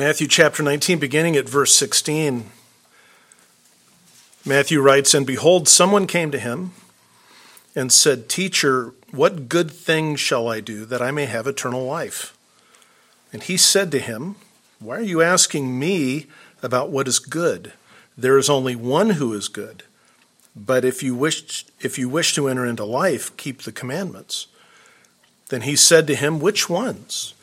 Matthew chapter 19, beginning at verse 16. Matthew writes, And behold, someone came to him and said, Teacher, what good thing shall I do that I may have eternal life? And he said to him, Why are you asking me about what is good? There is only one who is good. But if you wish, if you wish to enter into life, keep the commandments. Then he said to him, Which ones?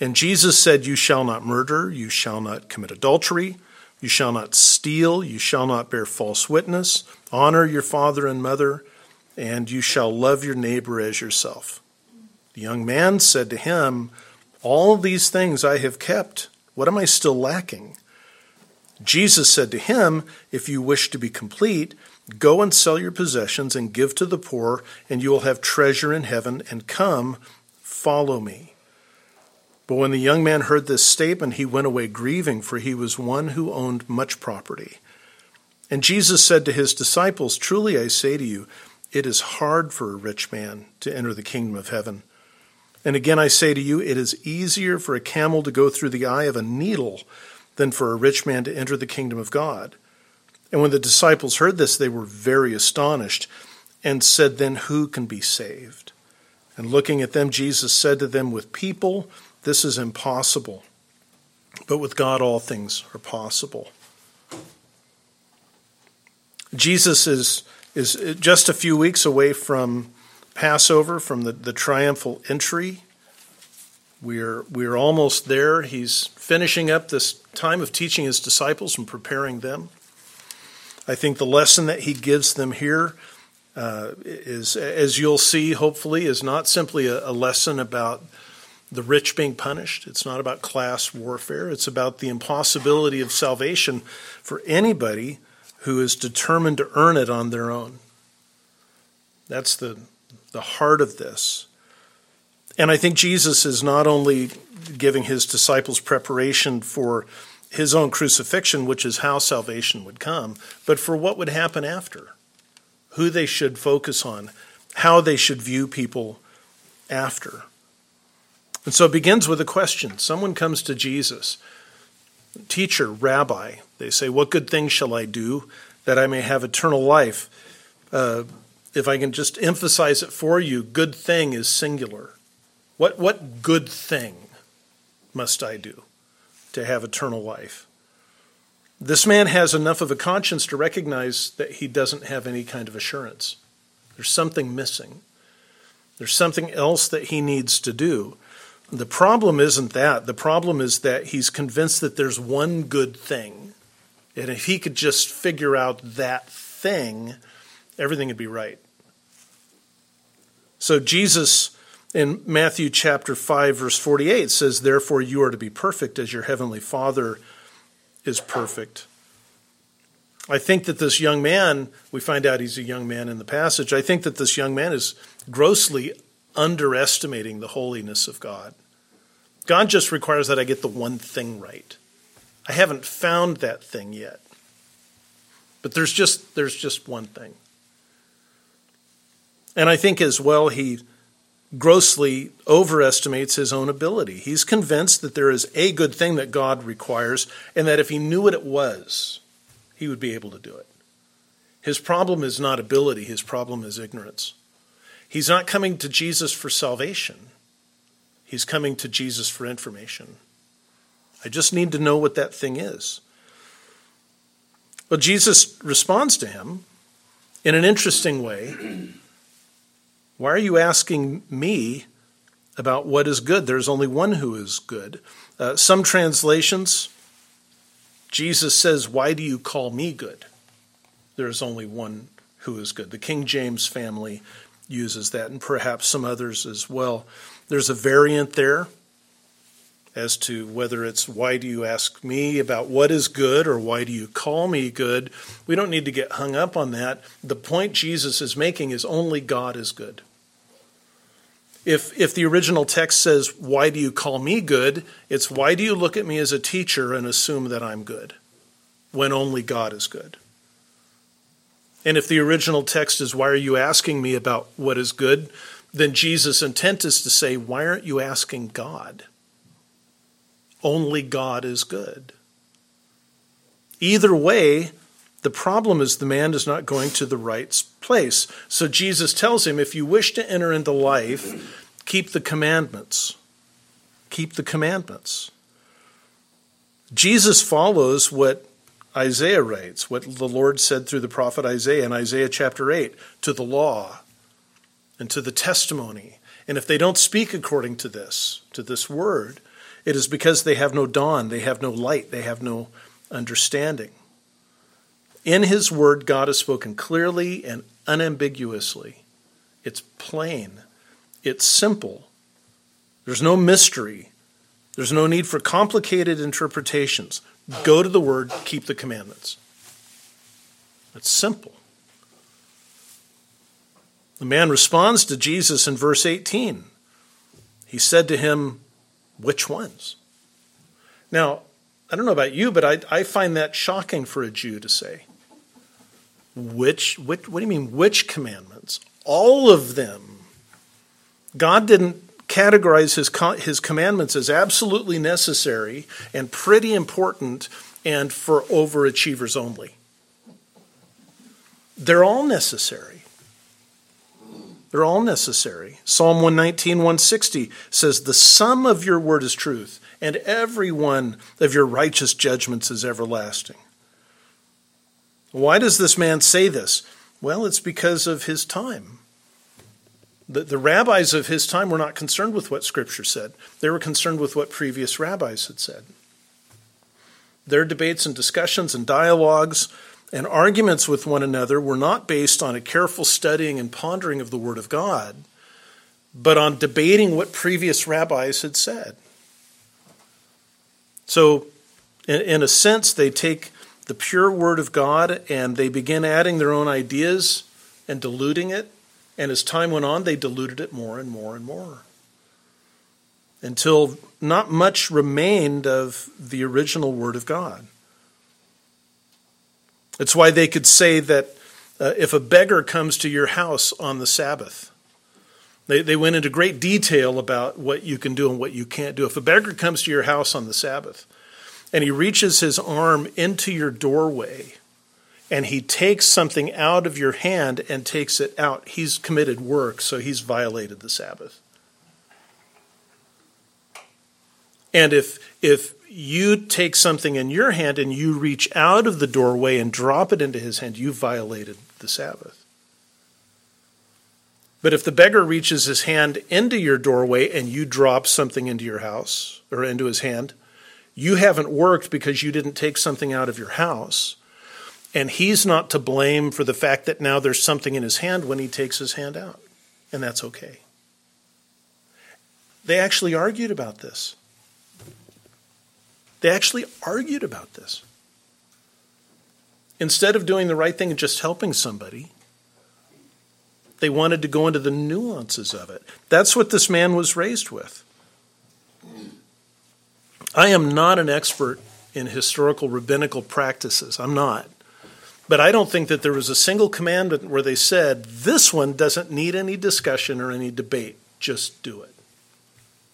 And Jesus said, You shall not murder, you shall not commit adultery, you shall not steal, you shall not bear false witness, honor your father and mother, and you shall love your neighbor as yourself. The young man said to him, All these things I have kept. What am I still lacking? Jesus said to him, If you wish to be complete, go and sell your possessions and give to the poor, and you will have treasure in heaven, and come, follow me. But when the young man heard this statement, he went away grieving, for he was one who owned much property. And Jesus said to his disciples, Truly I say to you, it is hard for a rich man to enter the kingdom of heaven. And again I say to you, it is easier for a camel to go through the eye of a needle than for a rich man to enter the kingdom of God. And when the disciples heard this, they were very astonished and said, Then who can be saved? And looking at them, Jesus said to them, With people, this is impossible, but with God, all things are possible. Jesus is, is just a few weeks away from Passover, from the, the triumphal entry. We're, we're almost there. He's finishing up this time of teaching his disciples and preparing them. I think the lesson that he gives them here uh, is, as you'll see, hopefully, is not simply a, a lesson about the rich being punished. It's not about class warfare. It's about the impossibility of salvation for anybody who is determined to earn it on their own. That's the, the heart of this. And I think Jesus is not only giving his disciples preparation for his own crucifixion, which is how salvation would come, but for what would happen after, who they should focus on, how they should view people after. And so it begins with a question. Someone comes to Jesus, teacher, rabbi. They say, What good thing shall I do that I may have eternal life? Uh, if I can just emphasize it for you, good thing is singular. What, what good thing must I do to have eternal life? This man has enough of a conscience to recognize that he doesn't have any kind of assurance. There's something missing. There's something else that he needs to do. The problem isn't that. The problem is that he's convinced that there's one good thing. And if he could just figure out that thing, everything would be right. So Jesus in Matthew chapter 5 verse 48 says therefore you are to be perfect as your heavenly Father is perfect. I think that this young man, we find out he's a young man in the passage. I think that this young man is grossly underestimating the holiness of God. God just requires that I get the one thing right. I haven't found that thing yet. But there's just there's just one thing. And I think as well he grossly overestimates his own ability. He's convinced that there is a good thing that God requires and that if he knew what it was, he would be able to do it. His problem is not ability, his problem is ignorance. He's not coming to Jesus for salvation, he's coming to Jesus for information. I just need to know what that thing is. Well, Jesus responds to him in an interesting way. Why are you asking me about what is good? There's only one who is good. Uh, some translations, Jesus says, Why do you call me good? There's only one who is good. The King James family uses that, and perhaps some others as well. There's a variant there as to whether it's why do you ask me about what is good or why do you call me good. We don't need to get hung up on that. The point Jesus is making is only God is good. If, if the original text says, Why do you call me good? it's why do you look at me as a teacher and assume that I'm good when only God is good? And if the original text is, Why are you asking me about what is good? then Jesus' intent is to say, Why aren't you asking God? only God is good. Either way, the problem is the man is not going to the right place. So Jesus tells him if you wish to enter into life, keep the commandments. Keep the commandments. Jesus follows what Isaiah writes, what the Lord said through the prophet Isaiah in Isaiah chapter 8 to the law and to the testimony. And if they don't speak according to this, to this word, it is because they have no dawn, they have no light, they have no understanding. In His Word, God has spoken clearly and unambiguously. It's plain, it's simple. There's no mystery, there's no need for complicated interpretations. Go to the Word, keep the commandments. It's simple. The man responds to Jesus in verse 18. He said to him, Which ones? Now, I don't know about you, but I, I find that shocking for a Jew to say. Which, which, what do you mean, which commandments? All of them. God didn't categorize his, his commandments as absolutely necessary and pretty important and for overachievers only. They're all necessary. They're all necessary. Psalm 119, 160 says, The sum of your word is truth, and every one of your righteous judgments is everlasting. Why does this man say this? Well, it's because of his time. The, the rabbis of his time were not concerned with what Scripture said, they were concerned with what previous rabbis had said. Their debates and discussions and dialogues and arguments with one another were not based on a careful studying and pondering of the Word of God, but on debating what previous rabbis had said. So, in, in a sense, they take the pure Word of God and they begin adding their own ideas and diluting it. And as time went on, they diluted it more and more and more until not much remained of the original Word of God. It's why they could say that uh, if a beggar comes to your house on the Sabbath, they, they went into great detail about what you can do and what you can't do. If a beggar comes to your house on the Sabbath, and he reaches his arm into your doorway and he takes something out of your hand and takes it out, he's committed work, so he's violated the Sabbath. And if if you take something in your hand and you reach out of the doorway and drop it into his hand, you violated the Sabbath. But if the beggar reaches his hand into your doorway and you drop something into your house or into his hand, you haven't worked because you didn't take something out of your house. And he's not to blame for the fact that now there's something in his hand when he takes his hand out. And that's okay. They actually argued about this. They actually argued about this. Instead of doing the right thing and just helping somebody, they wanted to go into the nuances of it. That's what this man was raised with. I am not an expert in historical rabbinical practices. I'm not. But I don't think that there was a single commandment where they said, this one doesn't need any discussion or any debate. Just do it.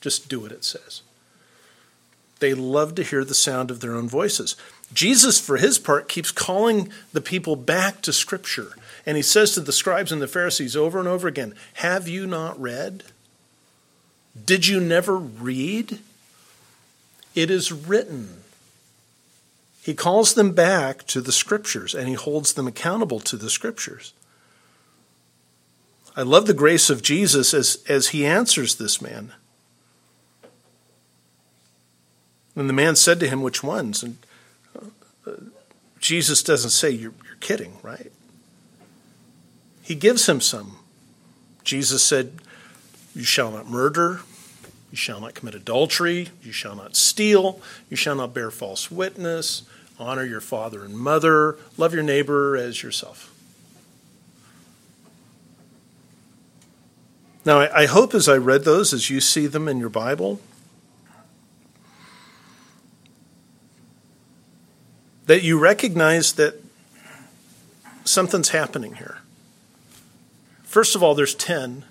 Just do what it says. They love to hear the sound of their own voices. Jesus, for his part, keeps calling the people back to Scripture. And he says to the scribes and the Pharisees over and over again Have you not read? Did you never read? It is written. He calls them back to the scriptures and he holds them accountable to the scriptures. I love the grace of Jesus as, as he answers this man. And the man said to him, Which ones? And uh, Jesus doesn't say, you're, you're kidding, right? He gives him some. Jesus said, You shall not murder. You shall not commit adultery. You shall not steal. You shall not bear false witness. Honor your father and mother. Love your neighbor as yourself. Now, I hope as I read those, as you see them in your Bible, that you recognize that something's happening here. First of all, there's 10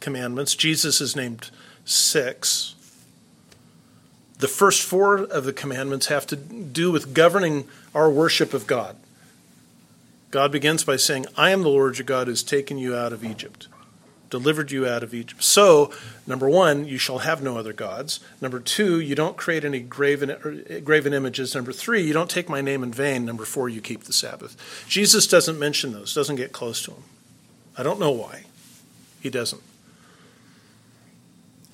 commandments. Jesus is named six. The first four of the commandments have to do with governing our worship of God. God begins by saying, I am the Lord your God who has taken you out of Egypt, delivered you out of Egypt. So, number one, you shall have no other gods. Number two, you don't create any graven, eh, graven images. Number three, you don't take my name in vain. Number four, you keep the Sabbath. Jesus doesn't mention those, doesn't get close to them. I don't know why. He doesn't.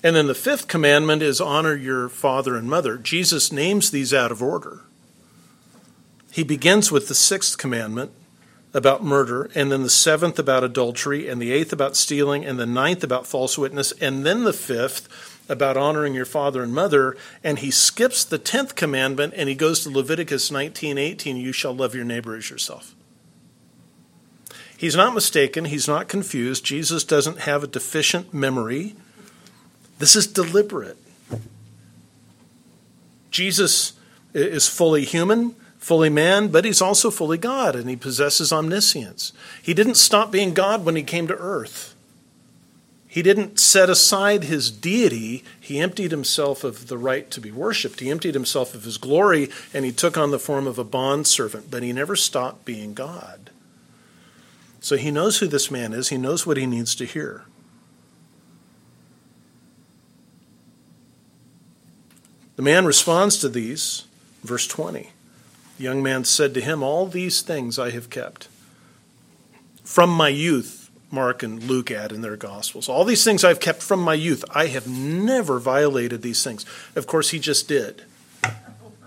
And then the fifth commandment is honor your father and mother. Jesus names these out of order. He begins with the sixth commandment about murder, and then the seventh about adultery, and the eighth about stealing, and the ninth about false witness, and then the fifth about honoring your father and mother, and he skips the tenth commandment and he goes to Leviticus 19:18, you shall love your neighbor as yourself. He's not mistaken, he's not confused. Jesus doesn't have a deficient memory. This is deliberate. Jesus is fully human, fully man, but he's also fully God, and he possesses omniscience. He didn't stop being God when he came to earth. He didn't set aside his deity. He emptied himself of the right to be worshiped. He emptied himself of his glory, and he took on the form of a bondservant, but he never stopped being God. So he knows who this man is, he knows what he needs to hear. The man responds to these, verse 20. The young man said to him, All these things I have kept. From my youth, Mark and Luke add in their Gospels. All these things I've kept from my youth. I have never violated these things. Of course, he just did.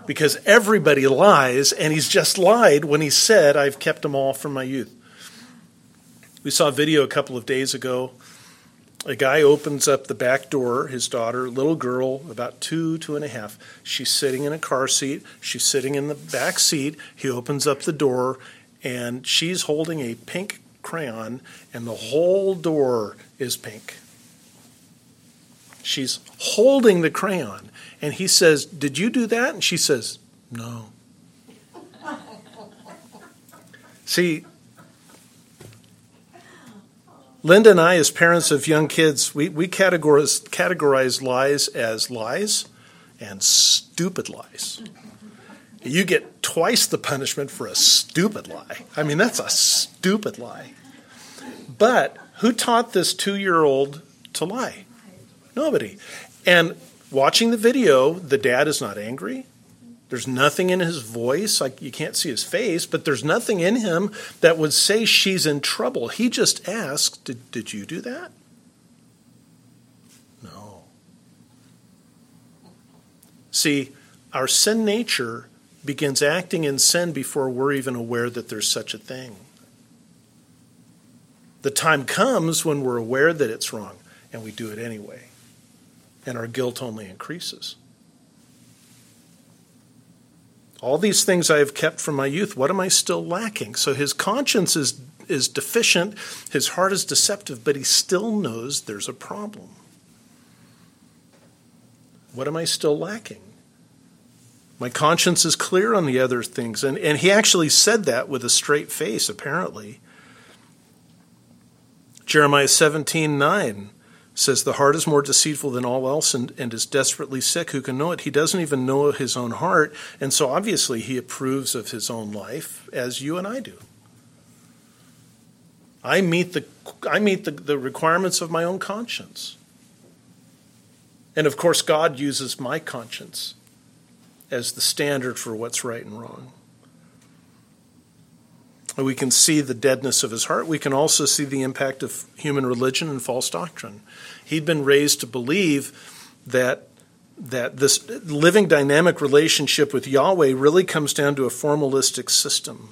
Because everybody lies, and he's just lied when he said, I've kept them all from my youth. We saw a video a couple of days ago a guy opens up the back door, his daughter, little girl, about two, two and a half. She's sitting in a car seat. She's sitting in the back seat. He opens up the door, and she's holding a pink crayon, and the whole door is pink. She's holding the crayon, and he says, Did you do that? And she says, No. See, Linda and I, as parents of young kids, we, we categorize, categorize lies as lies and stupid lies. You get twice the punishment for a stupid lie. I mean, that's a stupid lie. But who taught this two year old to lie? Nobody. And watching the video, the dad is not angry. There's nothing in his voice, like you can't see his face, but there's nothing in him that would say she's in trouble. He just asks, Did, did you do that? No. See, our sin nature begins acting in sin before we're even aware that there's such a thing. The time comes when we're aware that it's wrong, and we do it anyway, and our guilt only increases. All these things I have kept from my youth. What am I still lacking? So his conscience is, is deficient, his heart is deceptive, but he still knows there's a problem. What am I still lacking? My conscience is clear on the other things. And, and he actually said that with a straight face, apparently. Jeremiah 17 9 says the heart is more deceitful than all else and, and is desperately sick. Who can know it? He doesn't even know his own heart. And so obviously he approves of his own life as you and I do. I meet the, I meet the, the requirements of my own conscience. And of course, God uses my conscience as the standard for what's right and wrong. We can see the deadness of his heart. We can also see the impact of human religion and false doctrine. He'd been raised to believe that that this living dynamic relationship with Yahweh really comes down to a formalistic system.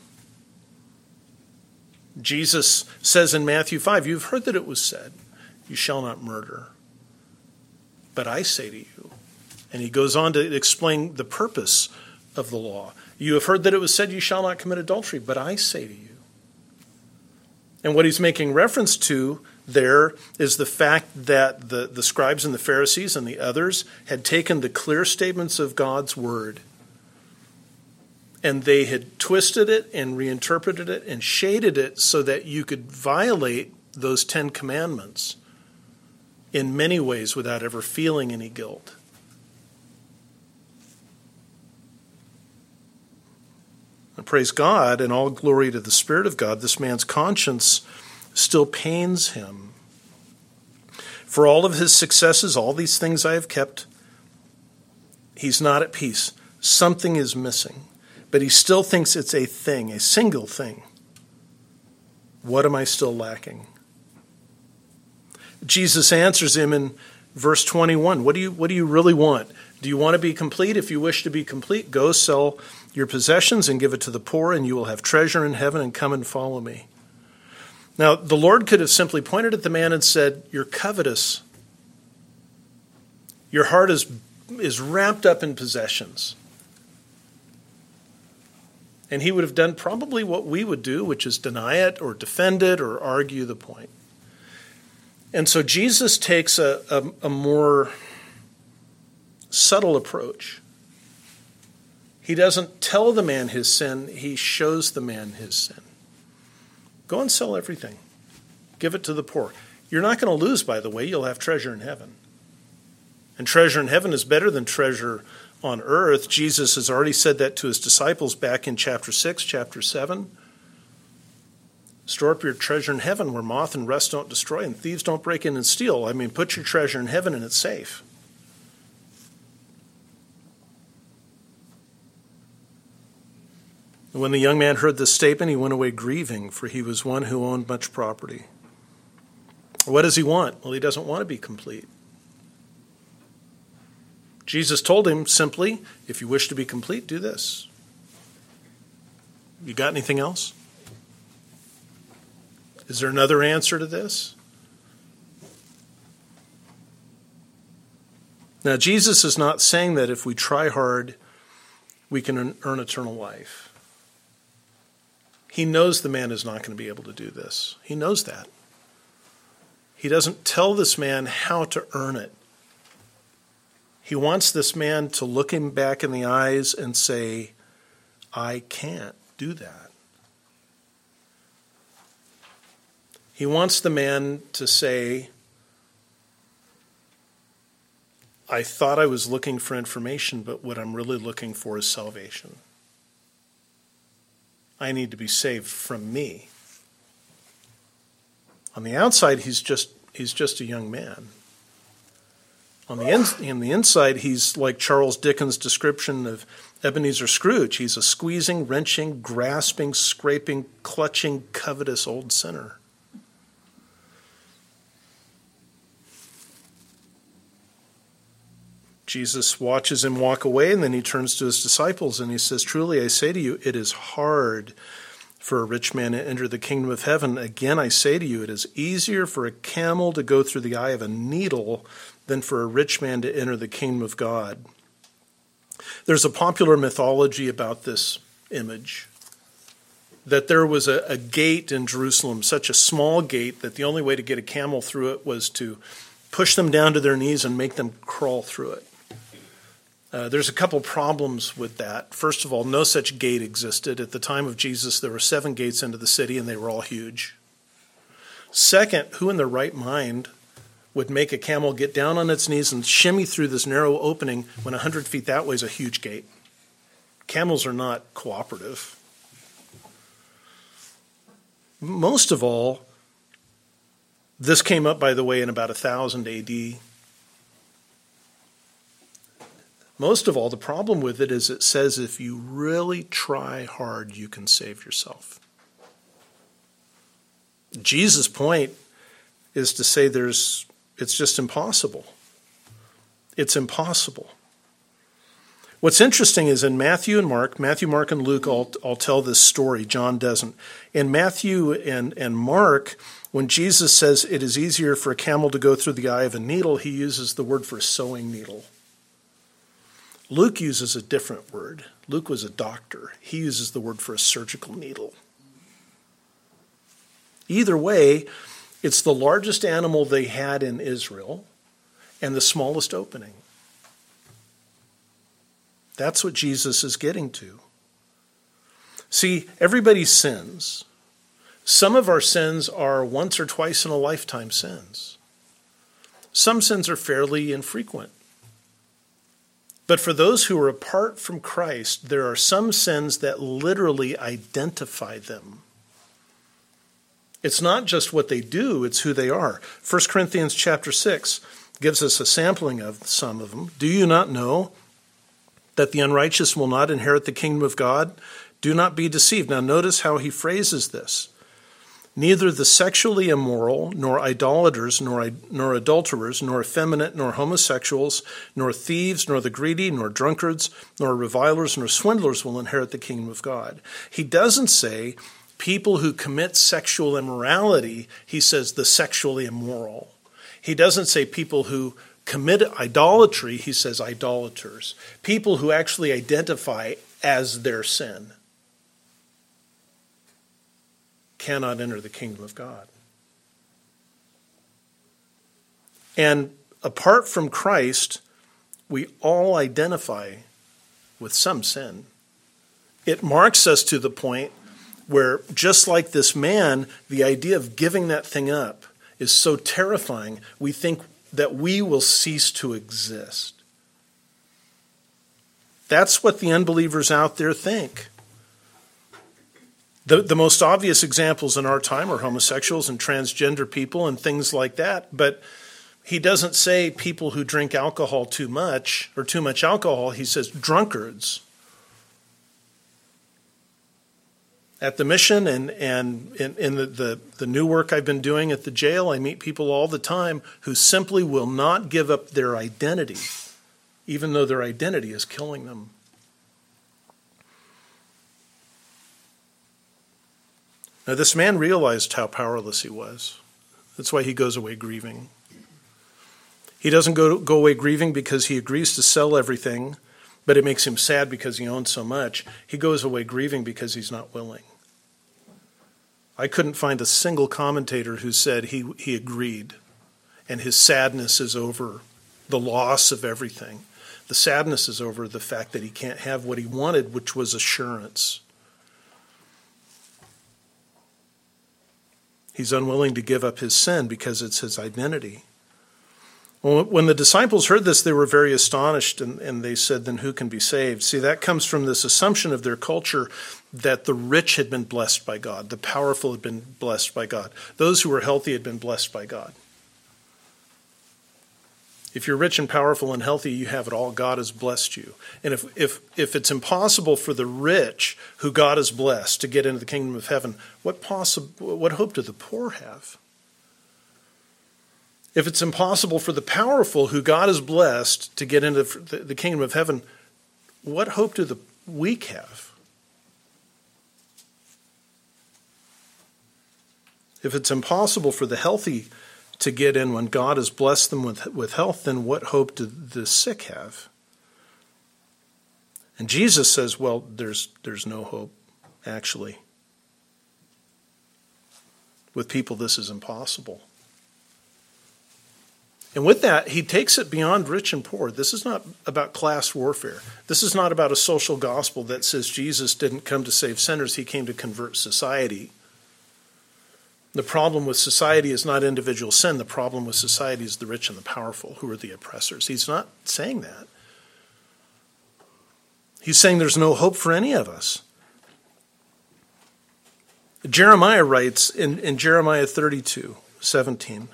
Jesus says in Matthew 5, You've heard that it was said, You shall not murder. But I say to you, and he goes on to explain the purpose of the law. You have heard that it was said, You shall not commit adultery, but I say to you. And what he's making reference to there is the fact that the, the scribes and the Pharisees and the others had taken the clear statements of God's word and they had twisted it and reinterpreted it and shaded it so that you could violate those Ten Commandments in many ways without ever feeling any guilt. And praise God and all glory to the Spirit of God, this man's conscience still pains him. For all of his successes, all these things I have kept, he's not at peace. Something is missing. But he still thinks it's a thing, a single thing. What am I still lacking? Jesus answers him in verse 21. What do you, what do you really want? Do you want to be complete? If you wish to be complete, go sell your possessions and give it to the poor, and you will have treasure in heaven, and come and follow me. Now, the Lord could have simply pointed at the man and said, You're covetous. Your heart is, is wrapped up in possessions. And he would have done probably what we would do, which is deny it or defend it or argue the point. And so Jesus takes a, a, a more subtle approach. He doesn't tell the man his sin, he shows the man his sin. Go and sell everything, give it to the poor. You're not going to lose, by the way, you'll have treasure in heaven. And treasure in heaven is better than treasure on earth. Jesus has already said that to his disciples back in chapter 6, chapter 7. Store up your treasure in heaven where moth and rust don't destroy and thieves don't break in and steal. I mean, put your treasure in heaven and it's safe. When the young man heard this statement, he went away grieving, for he was one who owned much property. What does he want? Well, he doesn't want to be complete. Jesus told him simply, if you wish to be complete, do this. You got anything else? Is there another answer to this? Now, Jesus is not saying that if we try hard, we can earn eternal life. He knows the man is not going to be able to do this. He knows that. He doesn't tell this man how to earn it. He wants this man to look him back in the eyes and say, I can't do that. He wants the man to say, I thought I was looking for information, but what I'm really looking for is salvation. I need to be saved from me. On the outside, he's just, he's just a young man. On the, in, in the inside, he's like Charles Dickens' description of Ebenezer Scrooge. He's a squeezing, wrenching, grasping, scraping, clutching, covetous old sinner. Jesus watches him walk away, and then he turns to his disciples and he says, Truly I say to you, it is hard for a rich man to enter the kingdom of heaven. Again, I say to you, it is easier for a camel to go through the eye of a needle than for a rich man to enter the kingdom of God. There's a popular mythology about this image that there was a, a, gate in Jerusalem, such a small gate that the only way to get a camel through it was to push them down to their knees and make them crawl through it. Uh, there's a couple problems with that. First of all, no such gate existed. At the time of Jesus, there were seven gates into the city, and they were all huge. Second, who in their right mind would make a camel get down on its knees and shimmy through this narrow opening when 100 feet that way is a huge gate. Camels are not cooperative. Most of all, this came up, by the way, in about 1000 AD. Most of all, the problem with it is it says if you really try hard, you can save yourself. Jesus' point is to say there's it's just impossible. It's impossible. What's interesting is in Matthew and Mark, Matthew, Mark, and Luke all tell this story. John doesn't. In Matthew and, and Mark, when Jesus says it is easier for a camel to go through the eye of a needle, he uses the word for a sewing needle. Luke uses a different word. Luke was a doctor. He uses the word for a surgical needle. Either way, it's the largest animal they had in Israel and the smallest opening. That's what Jesus is getting to. See, everybody sins. Some of our sins are once or twice in a lifetime sins. Some sins are fairly infrequent. But for those who are apart from Christ, there are some sins that literally identify them. It's not just what they do, it's who they are. 1 Corinthians chapter 6 gives us a sampling of some of them. Do you not know that the unrighteous will not inherit the kingdom of God? Do not be deceived. Now, notice how he phrases this. Neither the sexually immoral, nor idolaters, nor, nor adulterers, nor effeminate, nor homosexuals, nor thieves, nor the greedy, nor drunkards, nor revilers, nor swindlers will inherit the kingdom of God. He doesn't say people who commit sexual immorality, he says the sexually immoral. He doesn't say people who commit idolatry, he says idolaters. People who actually identify as their sin cannot enter the kingdom of God. And apart from Christ, we all identify with some sin. It marks us to the point where, just like this man, the idea of giving that thing up is so terrifying, we think that we will cease to exist. That's what the unbelievers out there think. The, the most obvious examples in our time are homosexuals and transgender people and things like that, but he doesn't say people who drink alcohol too much or too much alcohol. He says drunkards at the mission and, and in, in the, the, the, new work I've been doing at the jail, I meet people all the time who simply will not give up their identity, even though their identity is killing them. Now, this man realized how powerless he was. That's why he goes away grieving. He doesn't go, go away grieving because he agrees to sell everything but it makes him sad because he owns so much. He goes away grieving because he's not willing. I couldn't find a single commentator who said he, he agreed and his sadness is over the loss of everything. The sadness is over the fact that he can't have what he wanted, which was assurance. He's unwilling to give up his sin because it's his identity. When the disciples heard this, they were very astonished and, and, they said, Then who can be saved? See, that comes from this assumption of their culture that the rich had been blessed by God, the powerful had been blessed by God, those who were healthy had been blessed by God. If you're rich and powerful and healthy, you have it all. God has blessed you. And if, if, if it's impossible for the rich who God has blessed to get into the kingdom of heaven, what, possi- what hope do the poor have? If it's impossible for the powerful who God has blessed to get into the kingdom of heaven, what hope do the weak have? If it's impossible for the healthy to get in when God has blessed them with, with health, then what hope do the sick have? And Jesus says, well, there's, there's no hope, actually. With people, this is impossible. And with that, he takes it beyond rich and poor. This is not about class warfare. This is not about a social gospel that says Jesus didn't come to save sinners, he came to convert society. The problem with society is not individual sin. The problem with society is the rich and the powerful who are the oppressors. He's not saying that. He's saying there's no hope for any of us. Jeremiah writes in, in Jeremiah 32 17.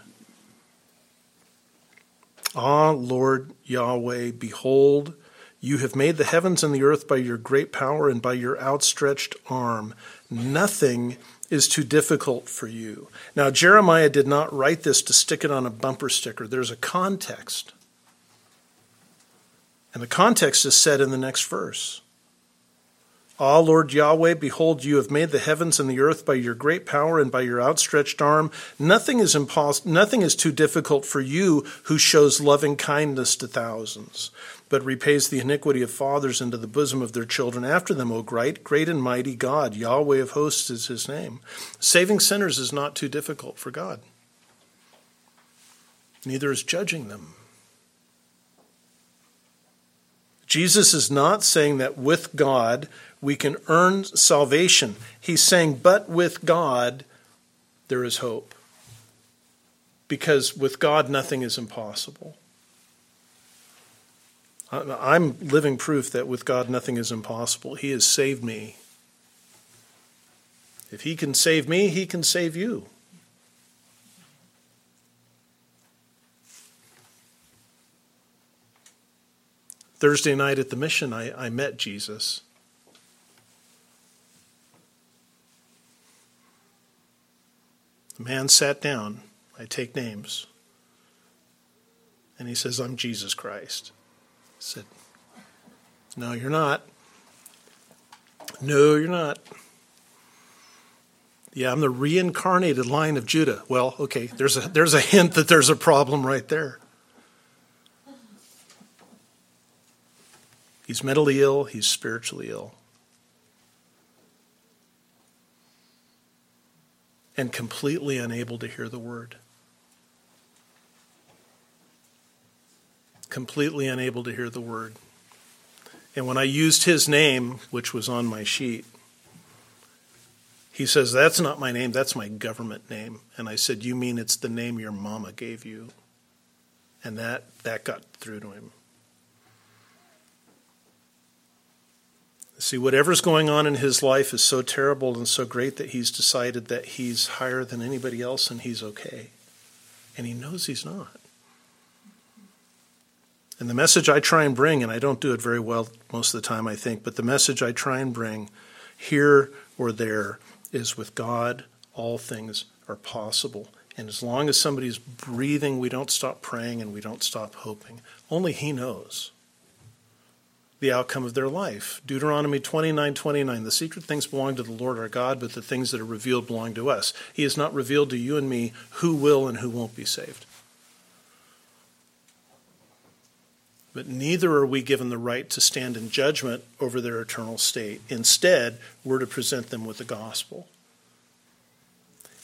Ah, Lord Yahweh, behold, you have made the heavens and the earth by your great power and by your outstretched arm. Nothing is too difficult for you. Now, Jeremiah did not write this to stick it on a bumper sticker. There's a context. And the context is said in the next verse. Ah, Lord Yahweh, behold, you have made the heavens and the earth by your great power and by your outstretched arm. Nothing is impos- nothing is too difficult for you who shows loving kindness to thousands, but repays the iniquity of fathers into the bosom of their children after them, O great, great and mighty God. Yahweh of hosts is his name. Saving sinners is not too difficult for God. Neither is judging them. Jesus is not saying that with God we can earn salvation. He's saying, but with God, there is hope. Because with God, nothing is impossible. I'm living proof that with God nothing is impossible. He has saved me. If He can save me, He can save you. Thursday night at the mission, I, I met Jesus. The man sat down. I take names. And he says, I'm Jesus Christ. Said, No, you're not. No, you're not. Yeah, I'm the reincarnated line of Judah. Well, okay, there's a, there's a hint that there's a problem right there. He's mentally ill, he's spiritually ill. And completely unable to hear the word. Completely unable to hear the word. And when I used his name, which was on my sheet, he says, That's not my name, that's my government name. And I said, You mean it's the name your mama gave you? And that, that got through to him. See, whatever's going on in his life is so terrible and so great that he's decided that he's higher than anybody else and he's okay. And he knows he's not. And the message I try and bring, and I don't do it very well most of the time, I think, but the message I try and bring here or there is with God, all things are possible. And as long as somebody's breathing, we don't stop praying and we don't stop hoping. Only He knows the outcome of their life. Deuteronomy 29 29. The secret things belong to the Lord our God, but the things that are revealed belong to us. He has not revealed to you and me who will and who won't be saved. But neither are we given the right to stand in judgment over their eternal state. Instead, we're to present them with the gospel.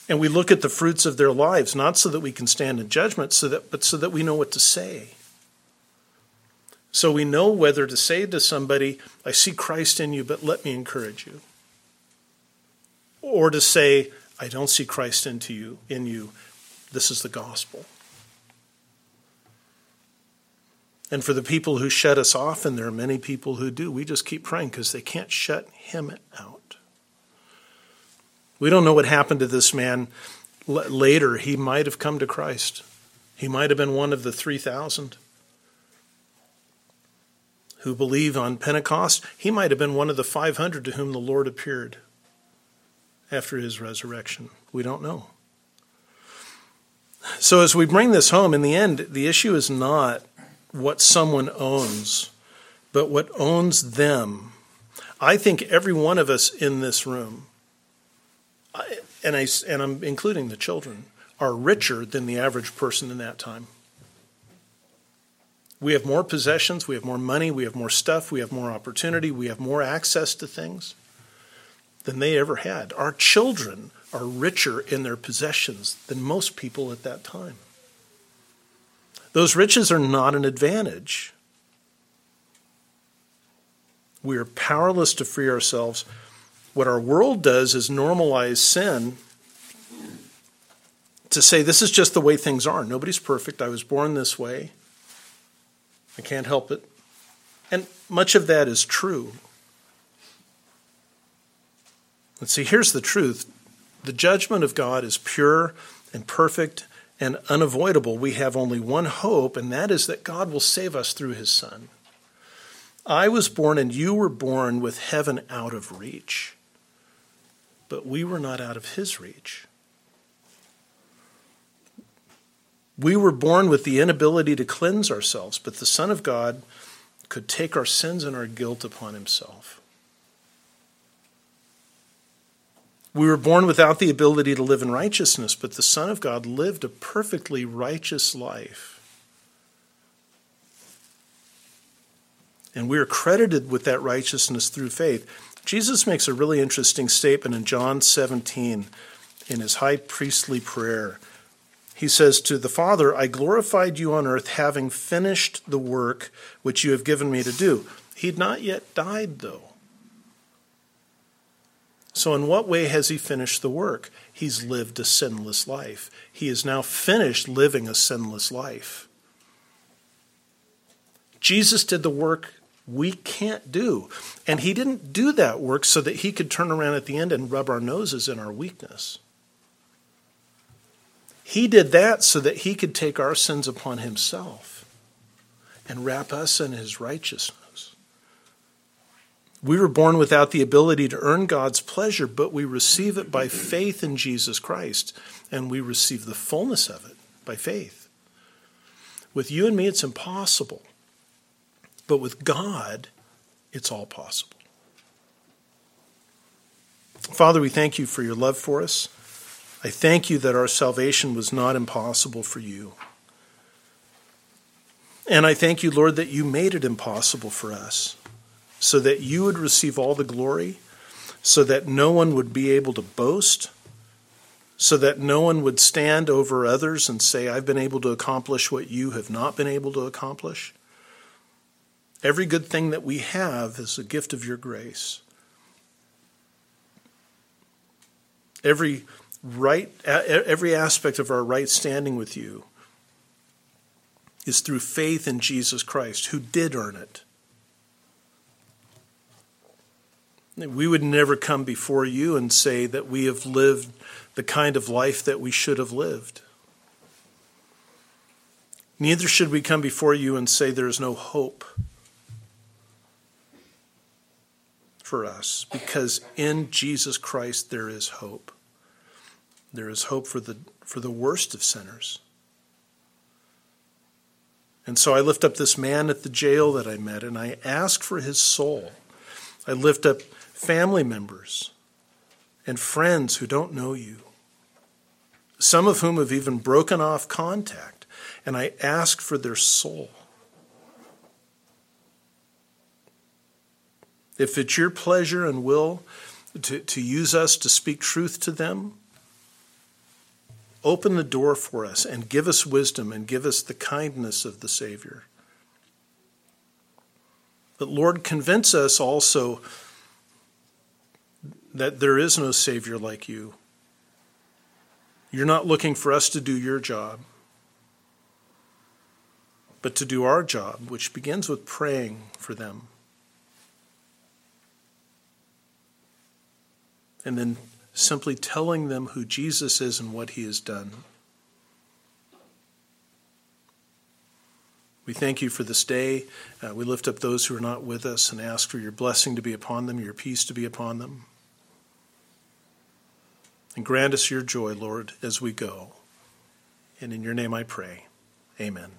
And we look at the fruits of their lives, not so that we can stand in judgment, so that, but so that we know what to say. So we know whether to say to somebody, I see Christ in you, but let me encourage you. Or to say, I don't see Christ into you, in you. This is the gospel. And for the people who shut us off, and there are many people who do, we just keep praying because they can't shut him out. We don't know what happened to this man later. He might have come to Christ, he might have been one of the 3,000 who believe on Pentecost. He might have been one of the 500 to whom the Lord appeared after his resurrection. We don't know. So, as we bring this home, in the end, the issue is not what someone owns, but what owns them. I think every one of us in this room, and, I, and I'm including the children, are richer than the average person in that time. We have more possessions, we have more money, we have more stuff, we have more opportunity, we have more access to things than they ever had. Our children are richer in their possessions than most people at that time. Those riches are not an advantage. We are powerless to free ourselves. What our world does is normalize sin to say, this is just the way things are. Nobody's perfect. I was born this way. I can't help it. And much of that is true. Let's see, here's the truth the judgment of God is pure and perfect and unavoidable. We have only one hope, and that is that God will save us through his Son. I was born and you were born with heaven out of reach, but we were not out of his reach. We were born with the inability to cleanse ourselves, but the Son of God could take our sins and our guilt upon himself. We were born without the ability to live in righteousness, but the Son of God lived a perfectly righteous life. And we are credited with that righteousness through faith. Jesus makes a really interesting statement in John 17 in his high priestly prayer he says to the Father, I glorified you on earth, having finished the work which you have given me to do. He'd not yet died, though. So, in what way has he finished the work? He's lived a sinless life. He is now finished living a sinless life. Jesus did the work we can't do. And he didn't do that work so that he could turn around at the end and rub our noses in our weakness. He did that so that he could take our sins upon himself and wrap us in his righteousness. We were born without the ability to earn God's pleasure, but we receive it by faith in Jesus Christ, and we receive the fullness of it by faith. With you and me, it's impossible. But with God, it's all possible. Father, we thank you for your love for us. I thank you that our salvation was not impossible for you. And I thank you, Lord, that you made it impossible for us so that you would receive all the glory, so that no one would be able to boast, so that no one would stand over others and say, I've been able to accomplish what you have not been able to accomplish. Every good thing that we have is a gift of your grace. Every right every aspect of our right standing with you is through faith in Jesus Christ who did earn it. We would never come before you and say that we have lived the kind of life that we should have lived. Neither should we come before you and say there is no hope for us because in Jesus Christ there is hope. There is hope for the, for the worst of sinners. And so I lift up this man at the jail that I met and I ask for his soul. I lift up family members and friends who don't know you, some of whom have even broken off contact, and I ask for their soul. If it's your pleasure and will to, to use us to speak truth to them, open the door for us and give us wisdom and give us the kindness of the Savior. But Lord, convince us also that there is no Savior like you. You're not looking for us to do your job, but to do our job, which begins with praying for them. and then simply telling them who Jesus is and what he has done. We thank you for this day. Uh, we lift up those who are not with us and ask for your blessing to be upon them, your peace to be upon them. And grant us your joy, Lord, as we go. And in your name I pray. Amen.